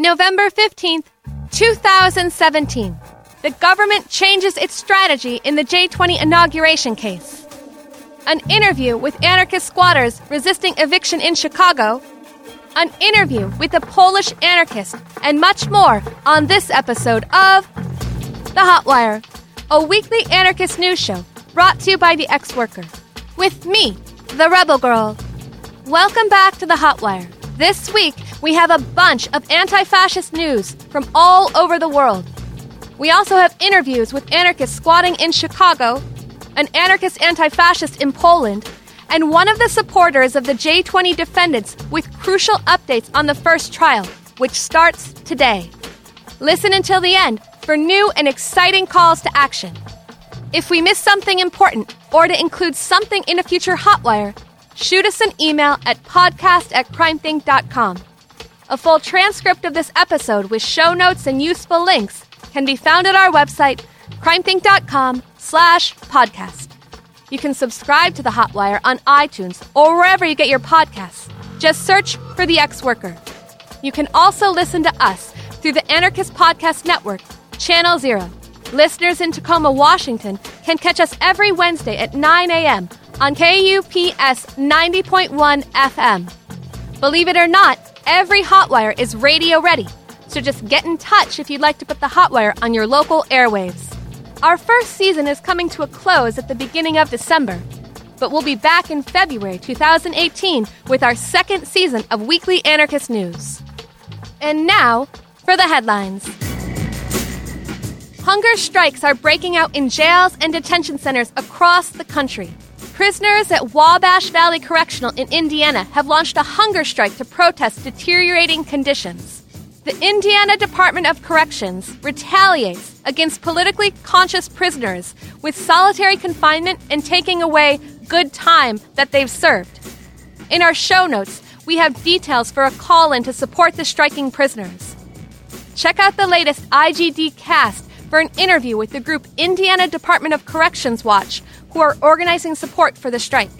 November 15th, 2017. The government changes its strategy in the J20 inauguration case. An interview with anarchist squatters resisting eviction in Chicago. An interview with a Polish anarchist, and much more on this episode of The Hotwire, a weekly anarchist news show brought to you by the ex worker. With me, the Rebel Girl. Welcome back to The Hotwire. This week, we have a bunch of anti fascist news from all over the world. We also have interviews with anarchists squatting in Chicago, an anarchist anti fascist in Poland, and one of the supporters of the J20 defendants with crucial updates on the first trial, which starts today. Listen until the end for new and exciting calls to action. If we miss something important or to include something in a future Hotwire, shoot us an email at podcast at crimethinc.com. A full transcript of this episode with show notes and useful links can be found at our website, crimethinc.com slash podcast. You can subscribe to The Hotwire on iTunes or wherever you get your podcasts. Just search for The Ex-Worker. You can also listen to us through the Anarchist Podcast Network, Channel Zero. Listeners in Tacoma, Washington can catch us every Wednesday at 9 a.m. on KUPS 90.1 FM. Believe it or not, every Hotwire is radio ready, so just get in touch if you'd like to put the Hotwire on your local airwaves. Our first season is coming to a close at the beginning of December, but we'll be back in February 2018 with our second season of Weekly Anarchist News. And now for the headlines. Hunger strikes are breaking out in jails and detention centers across the country. Prisoners at Wabash Valley Correctional in Indiana have launched a hunger strike to protest deteriorating conditions. The Indiana Department of Corrections retaliates against politically conscious prisoners with solitary confinement and taking away good time that they've served. In our show notes, we have details for a call in to support the striking prisoners. Check out the latest IGD cast for an interview with the group Indiana Department of Corrections Watch, who are organizing support for the strike.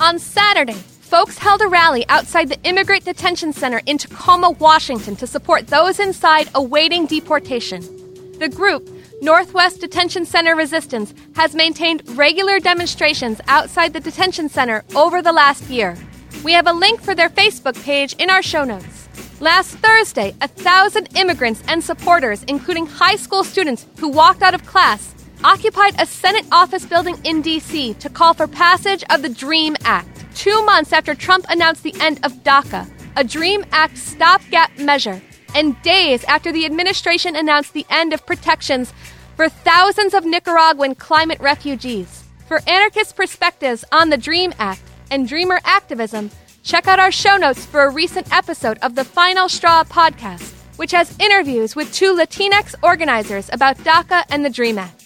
On Saturday, folks held a rally outside the Immigrant Detention Center in Tacoma, Washington to support those inside awaiting deportation. The group, Northwest Detention Center Resistance, has maintained regular demonstrations outside the detention center over the last year. We have a link for their Facebook page in our show notes. Last Thursday, a thousand immigrants and supporters, including high school students who walked out of class, occupied a Senate office building in D.C. to call for passage of the DREAM Act, two months after Trump announced the end of DACA, a DREAM Act stopgap measure, and days after the administration announced the end of protections for thousands of Nicaraguan climate refugees. For anarchist perspectives on the DREAM Act and Dreamer activism, check out our show notes for a recent episode of the Final Straw podcast, which has interviews with two Latinx organizers about DACA and the DREAM Act.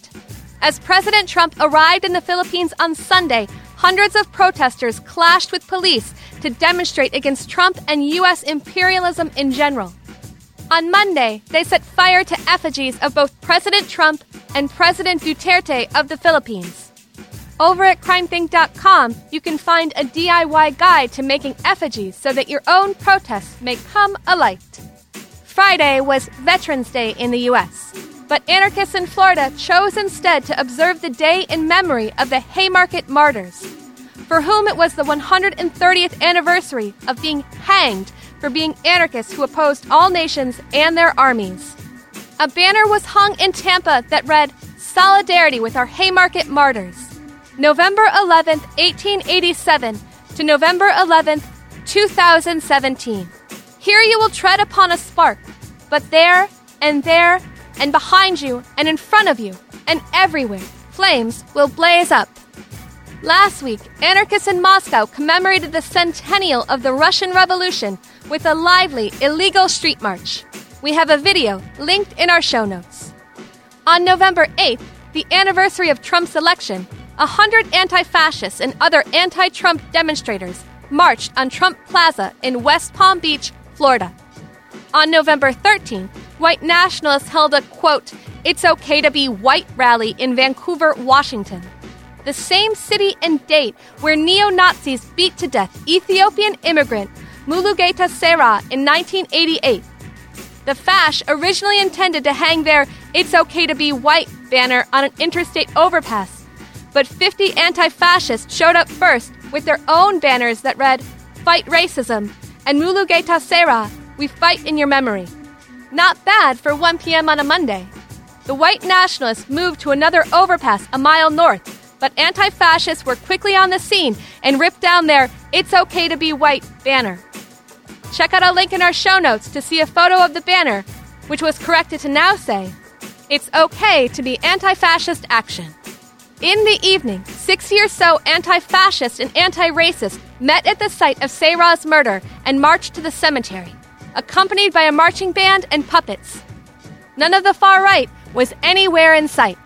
As President Trump arrived in the Philippines on Sunday, hundreds of protesters clashed with police to demonstrate against Trump and U.S. imperialism in general. On Monday, they set fire to effigies of both President Trump and President Duterte of the Philippines. Over at crimethinc.com, you can find a DIY guide to making effigies so that your own protests may come alight. Friday was Veterans Day in the U.S., but anarchists in Florida chose instead to observe the day in memory of the Haymarket Martyrs, for whom it was the 130th anniversary of being hanged for being anarchists who opposed all nations and their armies. A banner was hung in Tampa that read, Solidarity with our Haymarket Martyrs. November 11, 1887 to November 11, 2017. Here you will tread upon a spark, but there and there and behind you and in front of you and everywhere, flames will blaze up. Last week, anarchists in Moscow commemorated the centennial of the Russian Revolution with a lively, illegal street march. We have a video linked in our show notes. On November 8th, the anniversary of Trump's election, a hundred anti fascists and other anti Trump demonstrators marched on Trump Plaza in West Palm Beach, Florida. On November 13th, white nationalists held a quote, It's okay to be white rally in Vancouver, Washington. The same city and date where neo Nazis beat to death Ethiopian immigrant Mulugeta Seraw in 1988, The Fash originally intended to hang their It's Okay to Be White banner on an interstate overpass, but 50 anti fascists showed up first with their own banners that read, Fight Racism and Mulugeta Seraw, We Fight in Your Memory. Not bad for 1 p.m. on a Monday. The white nationalists moved to another overpass a mile north, but anti fascists were quickly on the scene and ripped down their It's Okay to Be White banner. Check out a link in our show notes to see a photo of the banner, which was corrected to now say, It's okay to be anti fascist action. In the evening, 60 or so anti fascist and anti racist met at the site of Seraw's murder and marched to the cemetery, accompanied by a marching band and puppets. None of the far right was anywhere in sight.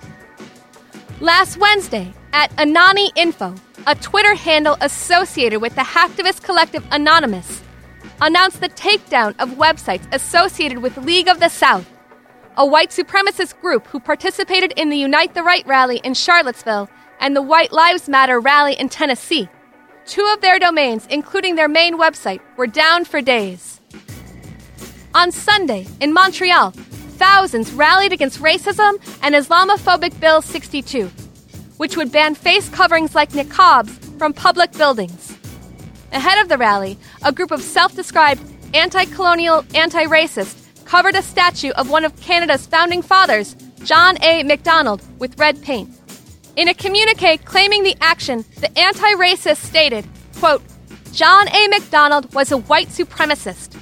Last Wednesday, at Anani Info, a Twitter handle associated with the hacktivist collective Anonymous, announced the takedown of websites associated with League of the South, a white supremacist group who participated in the Unite the Right rally in Charlottesville and the White Lives Matter rally in Tennessee. Two of their domains, including their main website, were down for days. On Sunday, in Montreal, thousands rallied against racism and Islamophobic Bill 62, which would ban face coverings like niqabs from public buildings. Ahead of the rally, a group of self described anti colonial, anti racist covered a statue of one of Canada's founding fathers, John A. Macdonald, with red paint. In a communique claiming the action, the anti racist stated, quote, John A. Macdonald was a white supremacist.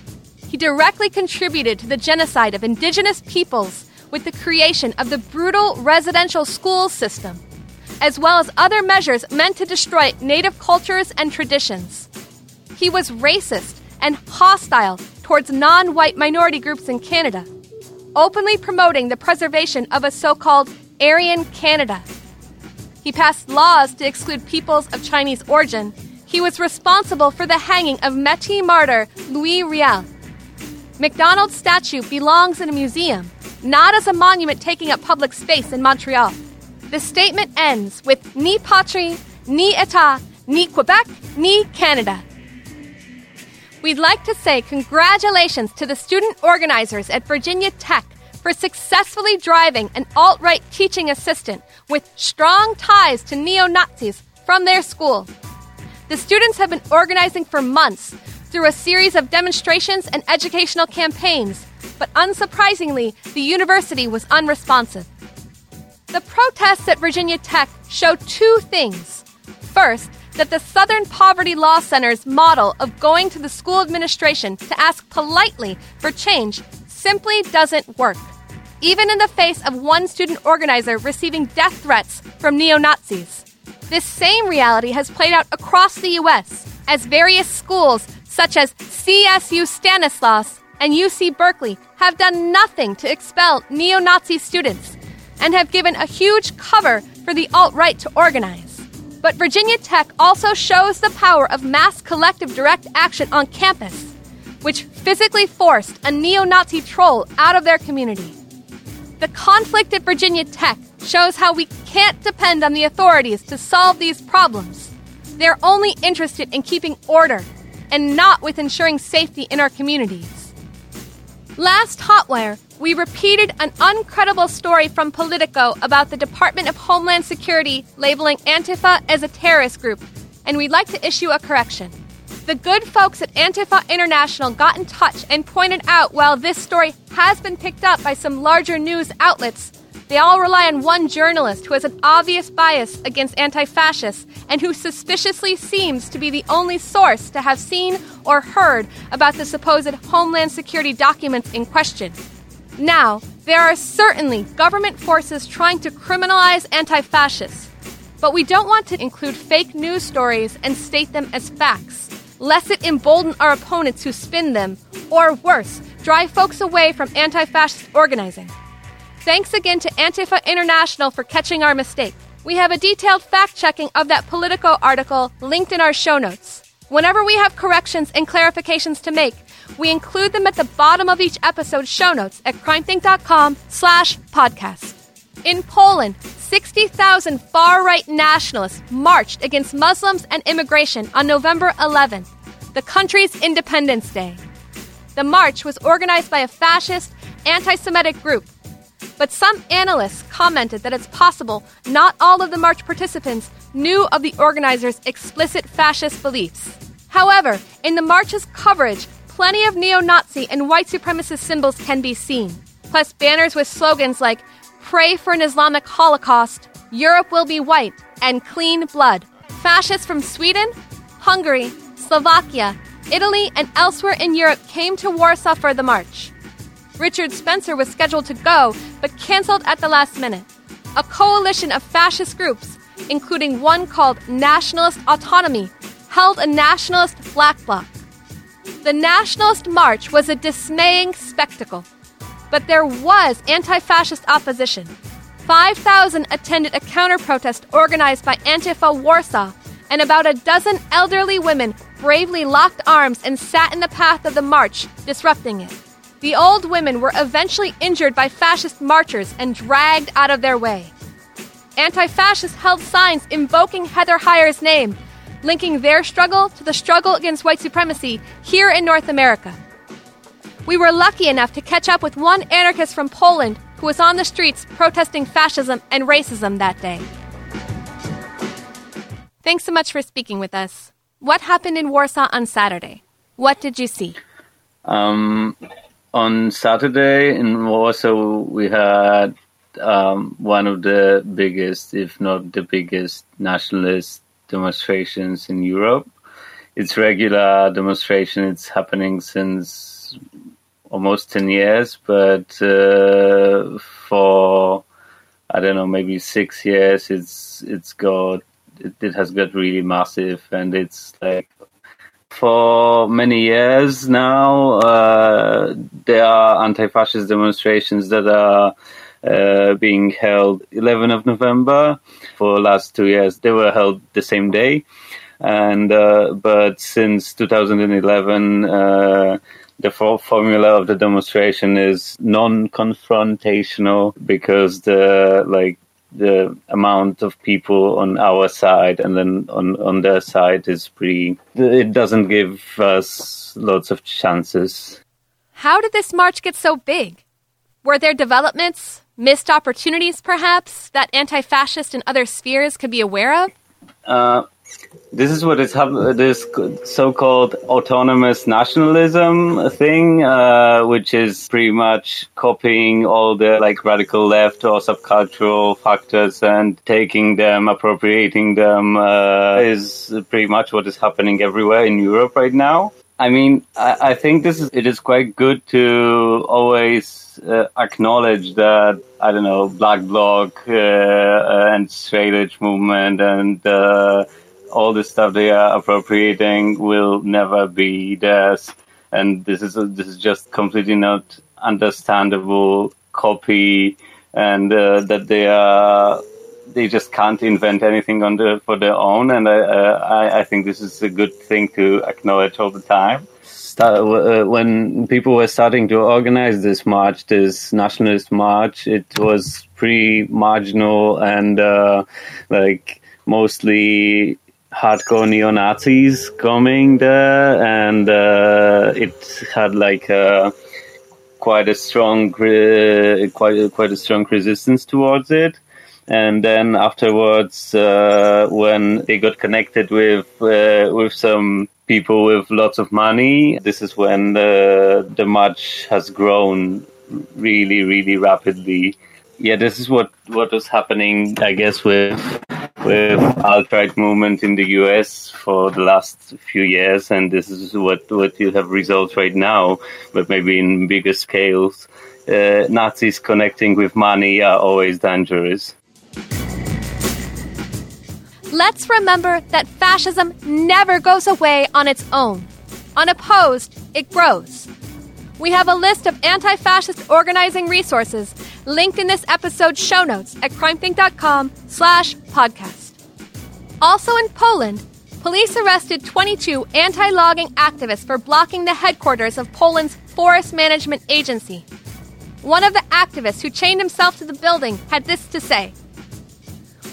He directly contributed to the genocide of indigenous peoples with the creation of the brutal residential school system, as well as other measures meant to destroy native cultures and traditions. He was racist and hostile towards non white minority groups in Canada, openly promoting the preservation of a so called Aryan Canada. He passed laws to exclude peoples of Chinese origin. He was responsible for the hanging of Métis martyr Louis Riel. Macdonald's statue belongs in a museum, not as a monument taking up public space in Montreal. The statement ends with Ni patrie, ni état, ni Quebec, ni Canada. We'd like to say congratulations to the student organizers at Virginia Tech for successfully driving an alt right teaching assistant with strong ties to neo Nazis from their school. The students have been organizing for months through a series of demonstrations and educational campaigns, but unsurprisingly, the university was unresponsive. The protests at Virginia Tech show two things. First, that the Southern Poverty Law Center's model of going to the school administration to ask politely for change simply doesn't work, even in the face of one student organizer receiving death threats from neo Nazis. This same reality has played out across the U.S. as various schools, such as CSU Stanislaus and UC Berkeley, have done nothing to expel neo Nazi students and have given a huge cover for the alt right to organize. But Virginia Tech also shows the power of mass collective direct action on campus, which physically forced a neo Nazi troll out of their community. The conflict at Virginia Tech shows how we can't depend on the authorities to solve these problems. They're only interested in keeping order and not with ensuring safety in our communities. Last Hotwire, we repeated an uncredible story from Politico about the Department of Homeland Security labeling Antifa as a terrorist group, and we'd like to issue a correction. The good folks at Antifa International got in touch and pointed out while this story has been picked up by some larger news outlets, they all rely on one journalist who has an obvious bias against anti fascists and who suspiciously seems to be the only source to have seen or heard about the supposed Homeland Security documents in question. Now, there are certainly government forces trying to criminalize anti fascists, but we don't want to include fake news stories and state them as facts, lest it embolden our opponents who spin them, or worse, drive folks away from anti fascist organizing. Thanks again to Antifa International for catching our mistake. We have a detailed fact checking of that Politico article linked in our show notes. Whenever we have corrections and clarifications to make, we include them at the bottom of each episode show notes at crimethinc.com slash podcast. In Poland, 60,000 far-right nationalists marched against Muslims and immigration on November 11th, the country's Independence Day. The march was organized by a fascist anti Semitic group. But some analysts commented that it's possible not all of the march participants knew of the organizers' explicit fascist beliefs. However, in the march's coverage, plenty of neo Nazi and white supremacist symbols can be seen, plus banners with slogans like Pray for an Islamic Holocaust, Europe will be white, and Clean Blood. Fascists from Sweden, Hungary, Slovakia, Italy, and elsewhere in Europe came to Warsaw for the march. Richard Spencer was scheduled to go, but canceled at the last minute. A coalition of fascist groups, including one called Nationalist Autonomy, held a nationalist black bloc. The Nationalist March was a dismaying spectacle, but there was anti fascist opposition. 5,000 attended a counter protest organized by Antifa Warsaw, and about a dozen elderly women bravely locked arms and sat in the path of the march, disrupting it. The old women were eventually injured by fascist marchers and dragged out of their way. Anti fascists held signs invoking Heather Heyer's name, linking their struggle to the struggle against white supremacy here in North America. We were lucky enough to catch up with one anarchist from Poland who was on the streets protesting fascism and racism that day. Thanks so much for speaking with us. What happened in Warsaw on Saturday? What did you see? Um, on Saturday in Warsaw, we had um, one of the biggest, if not the biggest, nationalist demonstrations in Europe. It's regular demonstration. It's happening since almost 10 years, but uh, for, I don't know, maybe six years, it's, it's got, it, it has got really massive and it's like, for many years now, uh, there are anti-fascist demonstrations that are uh, being held 11th of November. For the last two years, they were held the same day, and uh, but since 2011, uh, the formula of the demonstration is non-confrontational because the like the amount of people on our side and then on on their side is pretty it doesn't give us lots of chances. How did this march get so big? Were there developments missed opportunities perhaps that anti-fascist and other spheres could be aware of? Uh, this is what is this so-called autonomous nationalism thing, uh, which is pretty much copying all the like radical left or subcultural factors and taking them, appropriating them, uh, is pretty much what is happening everywhere in Europe right now. I mean, I, I think this is it is quite good to always uh, acknowledge that I don't know Black Bloc uh, and straight edge movement and uh, all the stuff they are appropriating will never be theirs, and this is a, this is just completely not understandable copy, and uh, that they are they just can't invent anything on the, for their own, and I, uh, I I think this is a good thing to acknowledge all the time. Uh, when people were starting to organize this march, this nationalist march, it was pretty marginal and uh, like mostly hardcore neo Nazis coming there, and uh, it had like a, quite a strong, quite quite a strong resistance towards it. And then afterwards, uh, when they got connected with uh, with some people with lots of money, this is when the the march has grown really, really rapidly. Yeah, this is what what was happening, I guess, with with alt-right movement in the US for the last few years, and this is what, what you have results right now, but maybe in bigger scales. Uh, Nazis connecting with money are always dangerous. Let's remember that fascism never goes away on its own. Unopposed, it grows. We have a list of anti fascist organizing resources linked in this episode's show notes at crimethinc.com slash podcast. Also in Poland, police arrested 22 anti-logging activists for blocking the headquarters of Poland's Forest Management Agency. One of the activists who chained himself to the building had this to say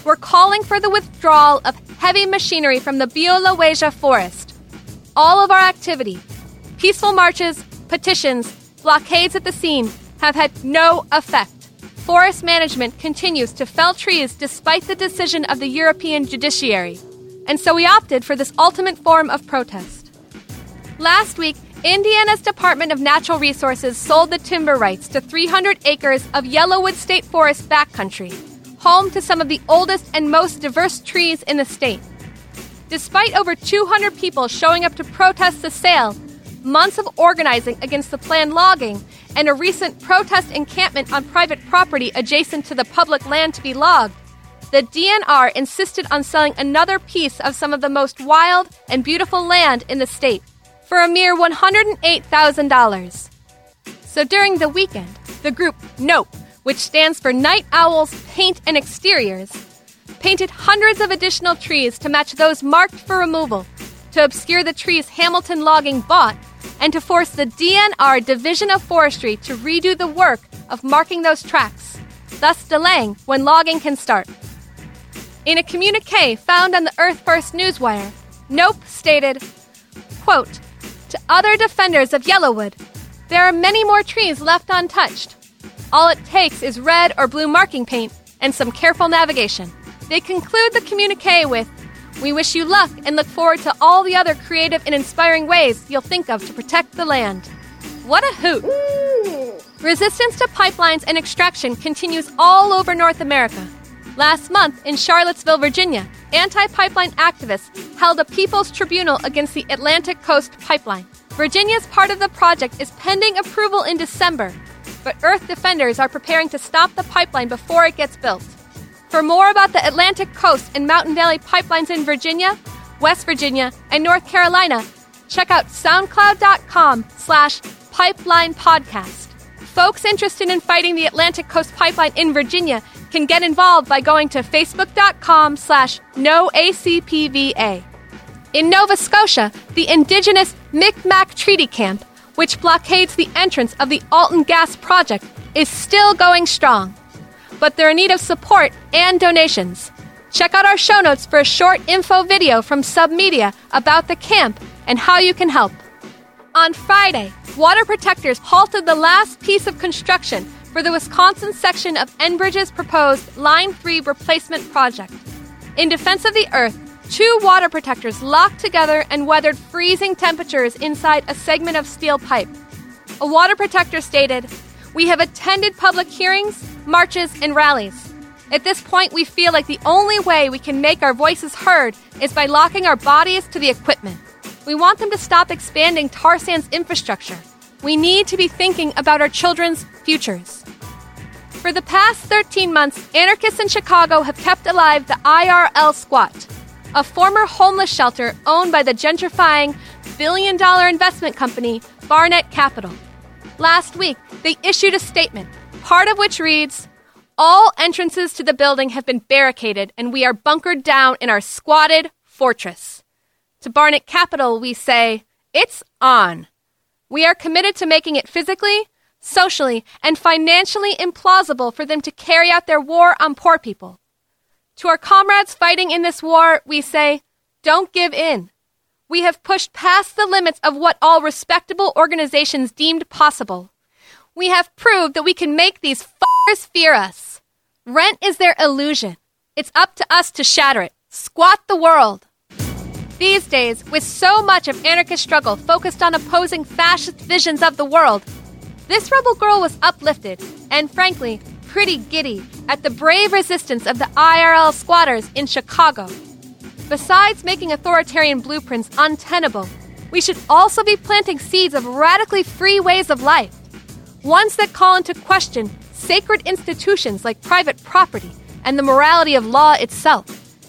We're calling for the withdrawal of heavy machinery from the Białowieża forest. All of our activity, peaceful marches, petitions, blockades at the scene, have had no effect. Forest management continues to fell trees despite the decision of the European judiciary. And so we opted for this ultimate form of protest. Last week, Indiana's Department of Natural Resources sold the timber rights to 300 acres of Yellowwood State Forest backcountry, home to some of the oldest and most diverse trees in the state. Despite over 200 people showing up to protest the sale, months of organizing against the planned logging, and a recent protest encampment on private property adjacent to the public land to be logged, the DNR insisted on selling another piece of some of the most wild and beautiful land in the state for a mere $108,000. So during the weekend, the group NOPE, which stands for Night Owls Paint and Exteriors, painted hundreds of additional trees to match those marked for removal, to obscure the trees Hamilton Logging bought, and to force the DNR Division of Forestry to redo the work of marking those tracks, thus delaying when logging can start. In a communique found on the Earth First Newswire, NOPE stated, quote, to other defenders of Yellowwood. There are many more trees left untouched. All it takes is red or blue marking paint and some careful navigation. They conclude the communique with We wish you luck and look forward to all the other creative and inspiring ways you'll think of to protect the land. What a hoot! Resistance to pipelines and extraction continues all over North America. Last month in Charlottesville, Virginia, anti pipeline activists held a people's tribunal against the Atlantic Coast Pipeline. Virginia's part of the project is pending approval in December, but Earth defenders are preparing to stop the pipeline before it gets built. For more about the Atlantic Coast and Mountain Valley pipelines in Virginia, West Virginia, and North Carolina, check out soundcloud.com slash pipeline podcast. Folks interested in fighting the Atlantic Coast Pipeline in Virginia can get involved by going to facebook.com slash noacpva. In Nova Scotia, the indigenous Micmac Treaty Camp, which blockades the entrance of the Alton Gas Project, is still going strong. But they're in need of support and donations. Check out our show notes for a short info video from Submedia about the camp and how you can help. On Friday, water protectors halted the last piece of construction for the Wisconsin section of Enbridge's proposed Line 3 replacement project. In defense of the Earth, two water protectors locked together and weathered freezing temperatures inside a segment of steel pipe. A water protector stated, We have attended public hearings, marches, and rallies. At this point, we feel like the only way we can make our voices heard is by locking our bodies to the equipment. We want them to stop expanding tar sands infrastructure. We need to be thinking about our children's futures. For the past 13 months, anarchists in Chicago have kept alive the IRL Squat, a former homeless shelter owned by the gentrifying billion dollar investment company Barnett Capital. Last week, they issued a statement, part of which reads All entrances to the building have been barricaded, and we are bunkered down in our squatted fortress. To Barnett Capital, we say, It's on. We are committed to making it physically, socially, and financially implausible for them to carry out their war on poor people. To our comrades fighting in this war, we say, don't give in. We have pushed past the limits of what all respectable organizations deemed possible. We have proved that we can make these f***ers fear us. Rent is their illusion. It's up to us to shatter it. Squat the world. These days, with so much of anarchist struggle focused on opposing fascist visions of the world, this rebel girl was uplifted and, frankly, pretty giddy at the brave resistance of the IRL squatters in Chicago. Besides making authoritarian blueprints untenable, we should also be planting seeds of radically free ways of life, ones that call into question sacred institutions like private property and the morality of law itself.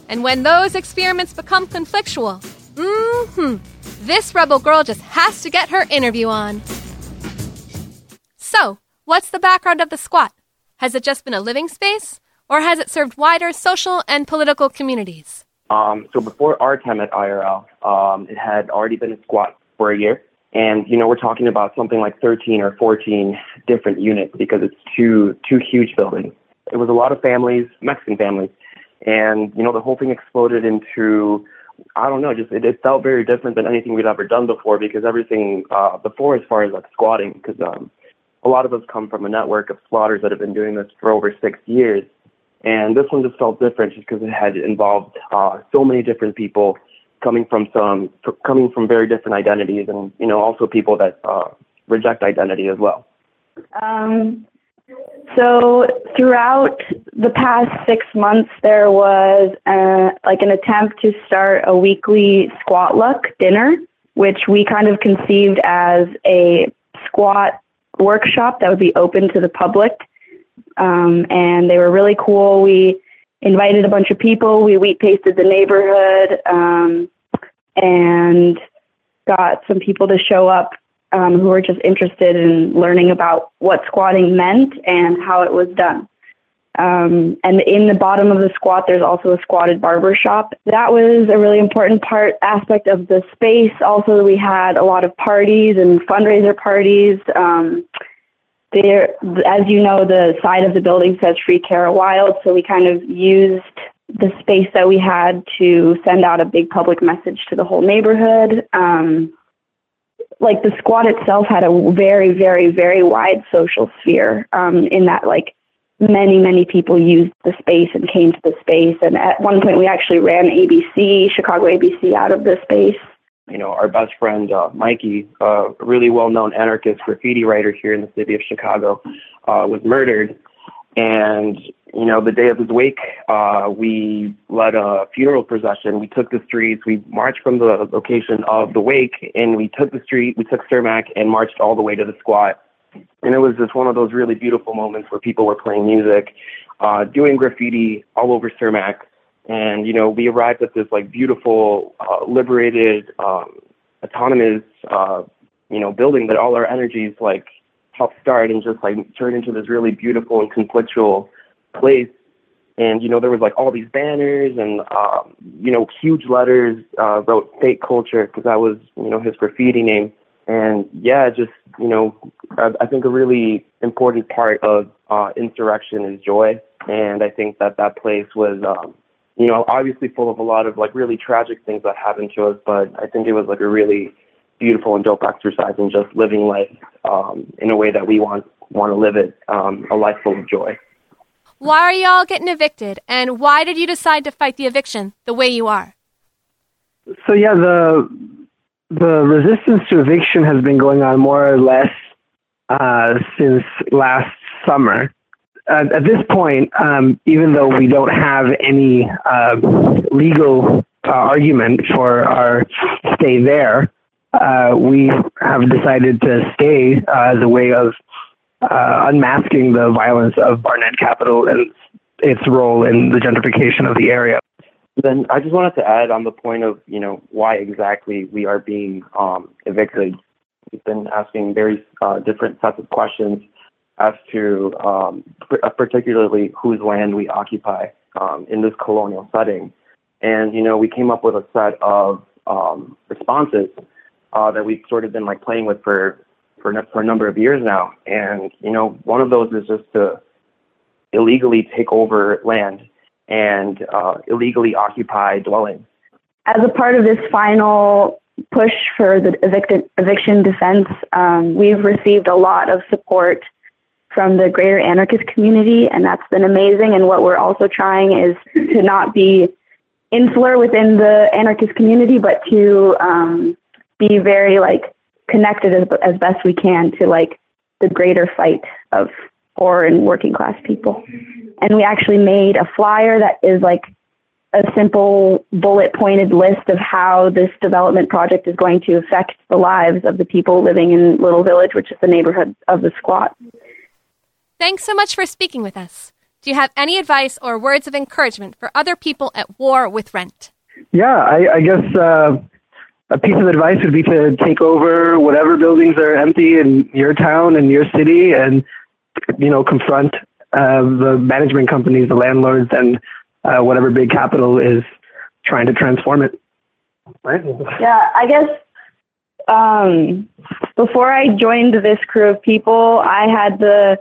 And when those experiments become conflictual, hmm this rebel girl just has to get her interview on. So, what's the background of the squat? Has it just been a living space, or has it served wider social and political communities? Um, so before our time at IRL, um, it had already been a squat for a year. And, you know, we're talking about something like 13 or 14 different units because it's two, two huge buildings. It was a lot of families, Mexican families, and, you know, the whole thing exploded into, I don't know, just it, it felt very different than anything we'd ever done before because everything uh, before, as far as like squatting, because um, a lot of us come from a network of squatters that have been doing this for over six years. And this one just felt different just because it had involved uh, so many different people coming from some coming from very different identities, and you know also people that uh, reject identity as well. Um, so throughout the past six months, there was a, like an attempt to start a weekly squat luck dinner, which we kind of conceived as a squat workshop that would be open to the public. Um, and they were really cool. We invited a bunch of people. We wheat pasted the neighborhood um, and got some people to show up um, who were just interested in learning about what squatting meant and how it was done. Um, and in the bottom of the squat, there's also a squatted barber shop. That was a really important part aspect of the space. Also, we had a lot of parties and fundraiser parties. Um, there, as you know, the side of the building says "Free Kara Wilde," so we kind of used the space that we had to send out a big public message to the whole neighborhood. Um, like the squad itself had a very, very, very wide social sphere um, in that like many, many people used the space and came to the space. And at one point, we actually ran ABC, Chicago ABC, out of the space. You know, our best friend uh, Mikey, a uh, really well-known anarchist graffiti writer here in the city of Chicago, uh, was murdered. And you know, the day of his wake, uh, we led a funeral procession. We took the streets. We marched from the location of the wake, and we took the street. We took Cermak and marched all the way to the squat. And it was just one of those really beautiful moments where people were playing music, uh, doing graffiti all over Cermak. And you know, we arrived at this like beautiful, uh, liberated, um, autonomous, uh, you know, building that all our energies like helped start and just like turn into this really beautiful and conflictual place. And, you know, there was like all these banners and, um, you know, huge letters, uh, wrote fake culture because that was, you know, his graffiti name. And yeah, just, you know, I, I think a really important part of uh, insurrection is joy. And I think that that place was, um, you know, obviously full of a lot of like really tragic things that happened to us, but I think it was like a really beautiful and dope exercise in just living life um, in a way that we want want to live it, um, a life full of joy. Why are y'all getting evicted? And why did you decide to fight the eviction the way you are? So yeah, the the resistance to eviction has been going on more or less uh, since last summer. Uh, at this point, um, even though we don't have any uh, legal uh, argument for our stay there, uh, we have decided to stay uh, as a way of uh, unmasking the violence of Barnett Capital and its role in the gentrification of the area. Then I just wanted to add on the point of you know why exactly we are being um, evicted. We've been asking very different sets of questions as to um, uh, particularly whose land we occupy um, in this colonial setting, and you know we came up with a set of um, responses uh, that we've sort of been like playing with for for for a number of years now. And you know, one of those is just to illegally take over land and uh, illegally occupy dwellings. As a part of this final push for the evicted, eviction defense, um, we've received a lot of support from the greater anarchist community, and that's been amazing. And what we're also trying is to not be insular within the anarchist community, but to um, be very like connected as, as best we can to like the greater fight of poor and working class people. And we actually made a flyer that is like a simple bullet pointed list of how this development project is going to affect the lives of the people living in Little Village, which is the neighborhood of the squat. Thanks so much for speaking with us. Do you have any advice or words of encouragement for other people at war with rent? Yeah, I, I guess uh, a piece of advice would be to take over whatever buildings are empty in your town and your city and you know confront uh, the management companies the landlords and uh, whatever big capital is trying to transform it right yeah i guess um, before i joined this crew of people i had the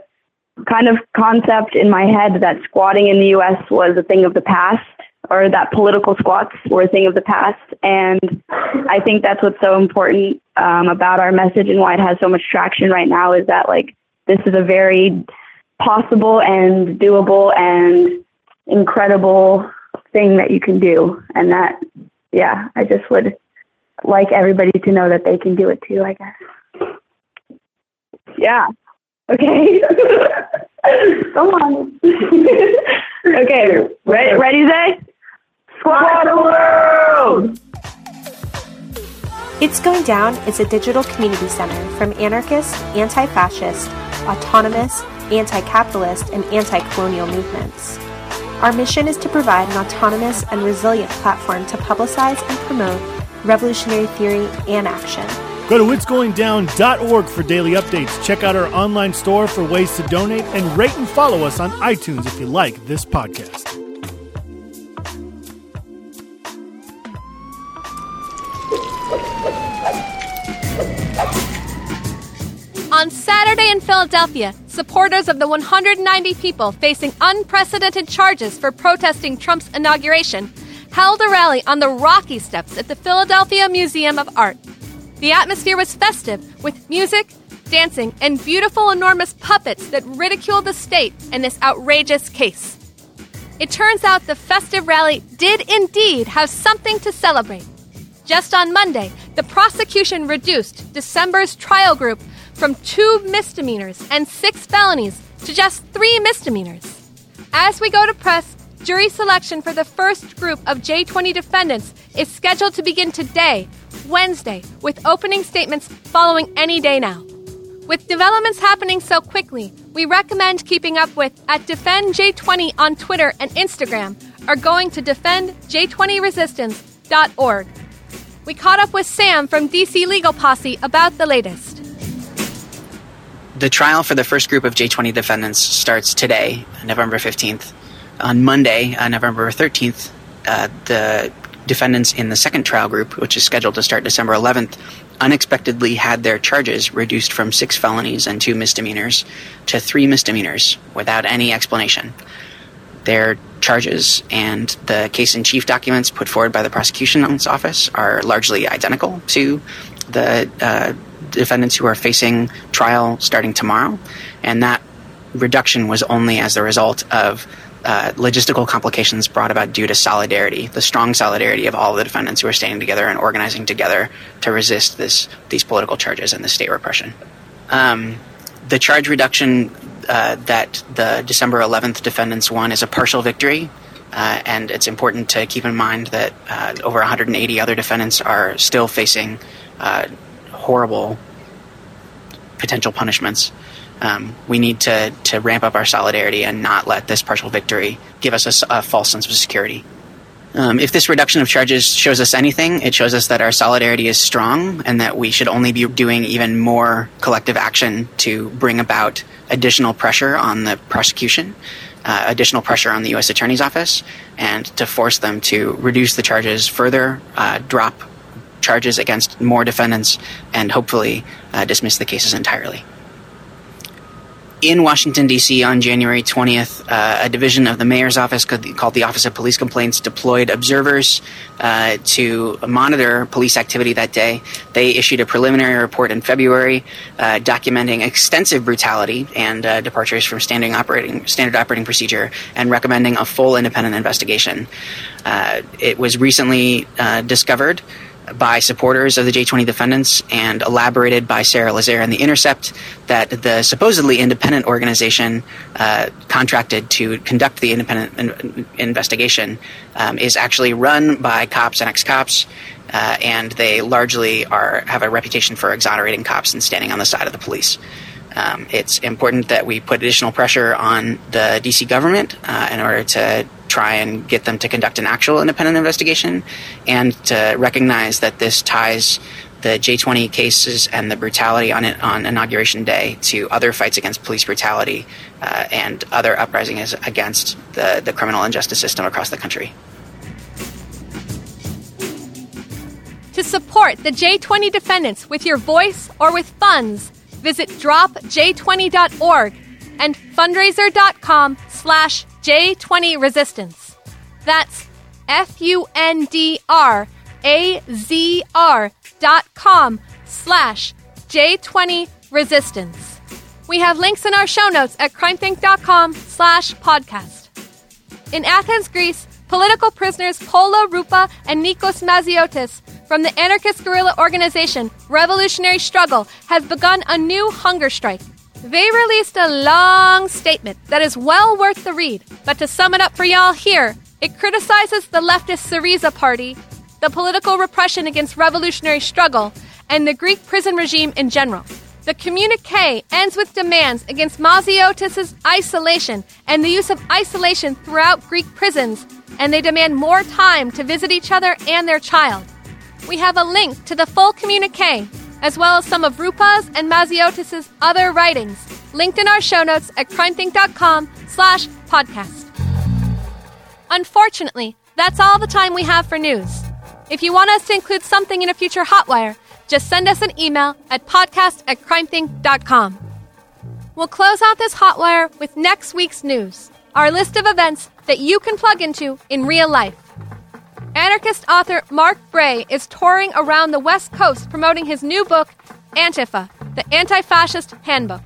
kind of concept in my head that squatting in the us was a thing of the past or that political squats were a thing of the past. And I think that's what's so important um, about our message and why it has so much traction right now is that like this is a very possible and doable and incredible thing that you can do. And that, yeah, I just would like everybody to know that they can do it too, I guess. Yeah. Okay. Come on. okay. Ready, ready, Zay? Squad the world! It's Going Down is a digital community center from anarchist, anti fascist, autonomous, anti capitalist, and anti colonial movements. Our mission is to provide an autonomous and resilient platform to publicize and promote revolutionary theory and action. Go to itsgoingdown.org for daily updates. Check out our online store for ways to donate and rate and follow us on iTunes if you like this podcast. On Saturday in Philadelphia, supporters of the 190 people facing unprecedented charges for protesting Trump's inauguration held a rally on the Rocky Steps at the Philadelphia Museum of Art. The atmosphere was festive, with music, dancing, and beautiful, enormous puppets that ridicule the state in this outrageous case. It turns out the festive rally did indeed have something to celebrate. Just on Monday, the prosecution reduced December's trial group from two misdemeanors and six felonies to just three misdemeanors. As we go to press, jury selection for the first group of J20 defendants is scheduled to begin today, Wednesday, with opening statements following any day now. With developments happening so quickly, we recommend keeping up with at Defend J20 on Twitter and Instagram or going to defendj20resistance.org. We caught up with Sam from DC Legal Posse about the latest. The trial for the first group of J20 defendants starts today, November 15th. On Monday, uh, November 13th, uh, the defendants in the second trial group, which is scheduled to start December 11th, unexpectedly had their charges reduced from six felonies and two misdemeanors to three misdemeanors without any explanation. Their charges and the case in chief documents put forward by the prosecution's office are largely identical to the uh, defendants who are facing trial starting tomorrow, and that reduction was only as a result of uh, logistical complications brought about due to solidarity, the strong solidarity of all the defendants who are standing together and organizing together to resist this these political charges and the state repression. Um, the charge reduction uh, that the December 11th defendants won is a partial victory. Uh, and it's important to keep in mind that uh, over 180 other defendants are still facing uh, horrible potential punishments. Um, we need to, to ramp up our solidarity and not let this partial victory give us a, a false sense of security. Um, if this reduction of charges shows us anything, it shows us that our solidarity is strong and that we should only be doing even more collective action to bring about additional pressure on the prosecution, uh, additional pressure on the U.S. Attorney's Office, and to force them to reduce the charges further, uh, drop charges against more defendants, and hopefully uh, dismiss the cases entirely. In Washington, D.C., on January 20th, uh, a division of the mayor's office called the Office of Police Complaints deployed observers uh, to monitor police activity that day. They issued a preliminary report in February uh, documenting extensive brutality and uh, departures from operating, standard operating procedure and recommending a full independent investigation. Uh, it was recently uh, discovered by supporters of the J20 defendants and elaborated by Sarah Lazare in The Intercept that the supposedly independent organization uh, contracted to conduct the independent in- investigation um, is actually run by cops and ex cops. Uh, and they largely are have a reputation for exonerating cops and standing on the side of the police. Um, it's important that we put additional pressure on the DC government uh, in order to try and get them to conduct an actual independent investigation and to recognize that this ties the J20 cases and the brutality on it on inauguration day to other fights against police brutality uh, and other uprisings against the, the criminal injustice system across the country. To support the J20 defendants with your voice or with funds, visit dropj20.org and fundrazr.com slash J20 Resistance. That's F U N D R A Z R dot com slash J20 Resistance. We have links in our show notes at crimethinc.com slash podcast. In Athens, Greece, political prisoners Pola Roupa and Nikos Maziotis from the anarchist guerrilla organization Revolutionary Struggle has begun a new hunger strike. They released a long statement that is well worth the read, but to sum it up for y'all here, it criticizes the leftist Syriza party, the political repression against revolutionary struggle, and the Greek prison regime in general. The communique ends with demands against Maziotis' isolation and the use of isolation throughout Greek prisons, and they demand more time to visit each other and their child. We have a link to the full communique, as well as some of Roupa's and Maziotis' other writings, linked in our show notes at crimethinc.com slash podcast. Unfortunately, that's all the time we have for news. If you want us to include something in a future Hotwire, just send us an email at podcast at crimethinc.com. We'll close out this Hotwire with next week's news, our list of events that you can plug into in real life. Anarchist author Mark Bray is touring around the West Coast promoting his new book, Antifa, the Anti Fascist Handbook.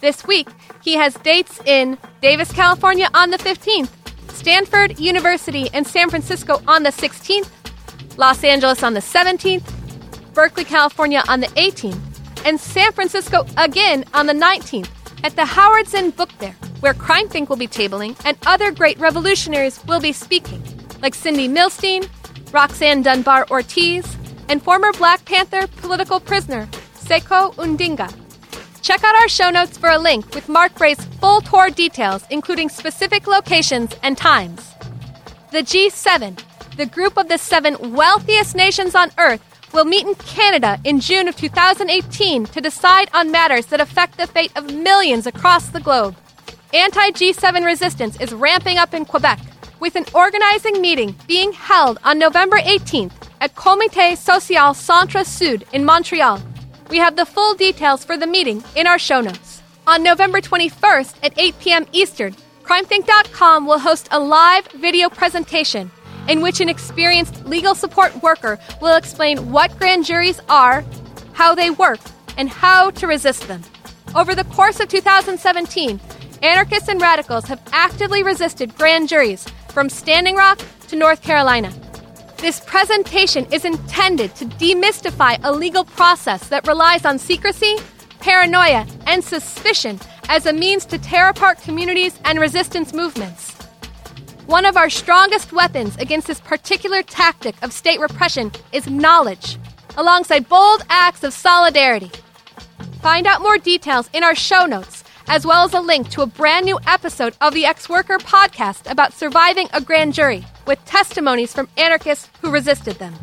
This week, he has dates in Davis, California on the 15th, Stanford University in San Francisco on the 16th, Los Angeles on the 17th, Berkeley, California on the 18th, and San Francisco again on the 19th at the Howard Zinn Book Fair, where CrimethInc will be tabling and other great revolutionaries will be speaking like Cindy Milstein, Roxanne Dunbar Ortiz, and former Black Panther political prisoner Sekou Odinga. Check out our show notes for a link with Mark Bray's full tour details, including specific locations and times. The G7, the group of the seven wealthiest nations on Earth, will meet in Canada in June of 2018 to decide on matters that affect the fate of millions across the globe. Anti G7 resistance is ramping up in Quebec with an organizing meeting being held on November 18th at Comité Social Centre Sud in Montreal. We have the full details for the meeting in our show notes. On November 21st at 8 p.m. Eastern, CrimethInc.com will host a live video presentation in which an experienced legal support worker will explain what grand juries are, how they work, and how to resist them. Over the course of 2017, anarchists and radicals have actively resisted grand juries from Standing Rock to North Carolina. This presentation is intended to demystify a legal process that relies on secrecy, paranoia, and suspicion as a means to tear apart communities and resistance movements. One of our strongest weapons against this particular tactic of state repression is knowledge, alongside bold acts of solidarity. Find out more details in our show notes as well as a link to a brand new episode of the Ex Worker podcast about surviving a grand jury, with testimonies from anarchists who resisted them.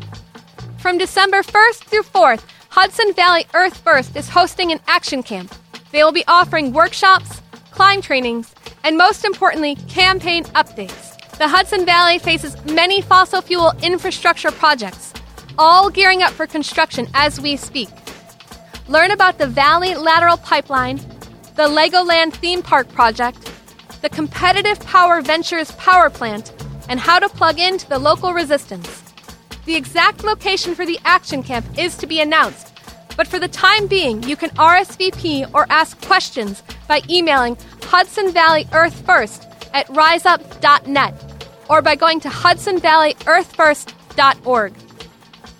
From December 1st through 4th, Hudson Valley Earth First is hosting an action camp. They will be offering workshops, climb trainings, and most importantly, campaign updates. The Hudson Valley faces many fossil fuel infrastructure projects, all gearing up for construction as we speak. Learn about the Valley Lateral Pipeline, the Legoland theme park project, the Competitive Power Ventures power plant, and how to plug into the local resistance. The exact location for the action camp is to be announced, but for the time being, you can RSVP or ask questions by emailing Hudson Valley Earth First at riseup.net or by going to hudsonvalleyearthfirst.org.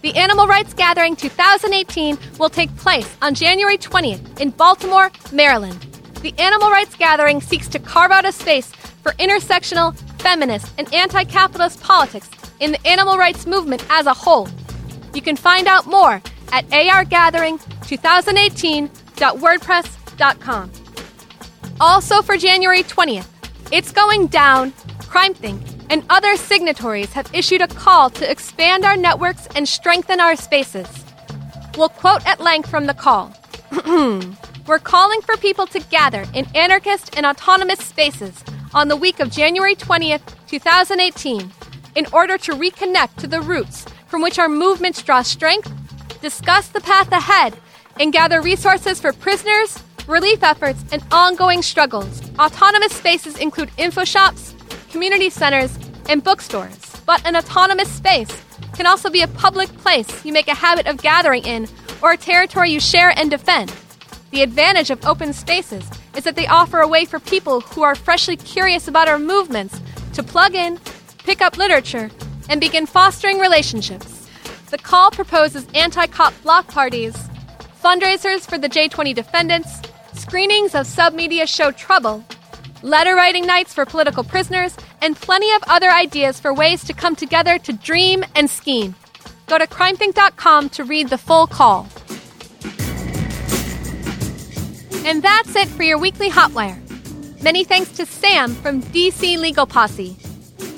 The Animal Rights Gathering 2018 will take place on January 20th in Baltimore, Maryland. The Animal Rights Gathering seeks to carve out a space for intersectional, feminist, and anti capitalist politics in the animal rights movement as a whole. You can find out more at argathering2018.wordpress.com. Also for January 20th, it's going down CrimethInc and other signatories have issued a call to expand our networks and strengthen our spaces. We'll quote at length from the call. We're calling for people to gather in anarchist and autonomous spaces on the week of January 20th, 2018, in order to reconnect to the roots from which our movements draw strength, discuss the path ahead, and gather resources for prisoners, relief efforts, and ongoing struggles. Autonomous spaces include info shops, community centers, and bookstores. But an autonomous space can also be a public place you make a habit of gathering in or a territory you share and defend. The advantage of open spaces is that they offer a way for people who are freshly curious about our movements to plug in, pick up literature, and begin fostering relationships. The call proposes anti cop block parties, fundraisers for the J20 defendants, screenings of submedia show Trouble, letter writing nights for political prisoners, and plenty of other ideas for ways to come together to dream and scheme. Go to crimethinc.com to read the full call. And that's it for your weekly Hotwire. Many thanks to Sam from DC Legal Posse,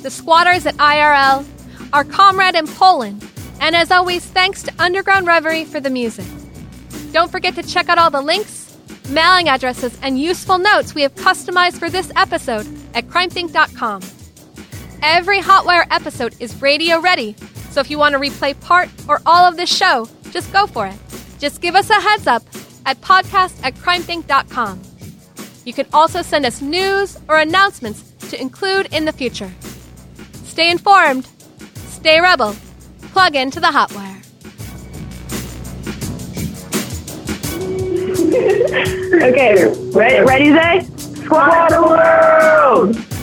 the squatters at IRL, our comrade in Poland, and as always, thanks to Underground Reverie for the music. Don't forget to check out all the links, mailing addresses, and useful notes we have customized for this episode at crimethinc.com. Every Hotwire episode is radio ready, so if you want to replay part or all of this show, just go for it. Just give us a heads up at podcast at crimethinc.com. You can also send us news or announcements to include in the future. Stay informed, stay rebel, plug into the Hotwire. Okay, ready, ready, Zay? Squad world!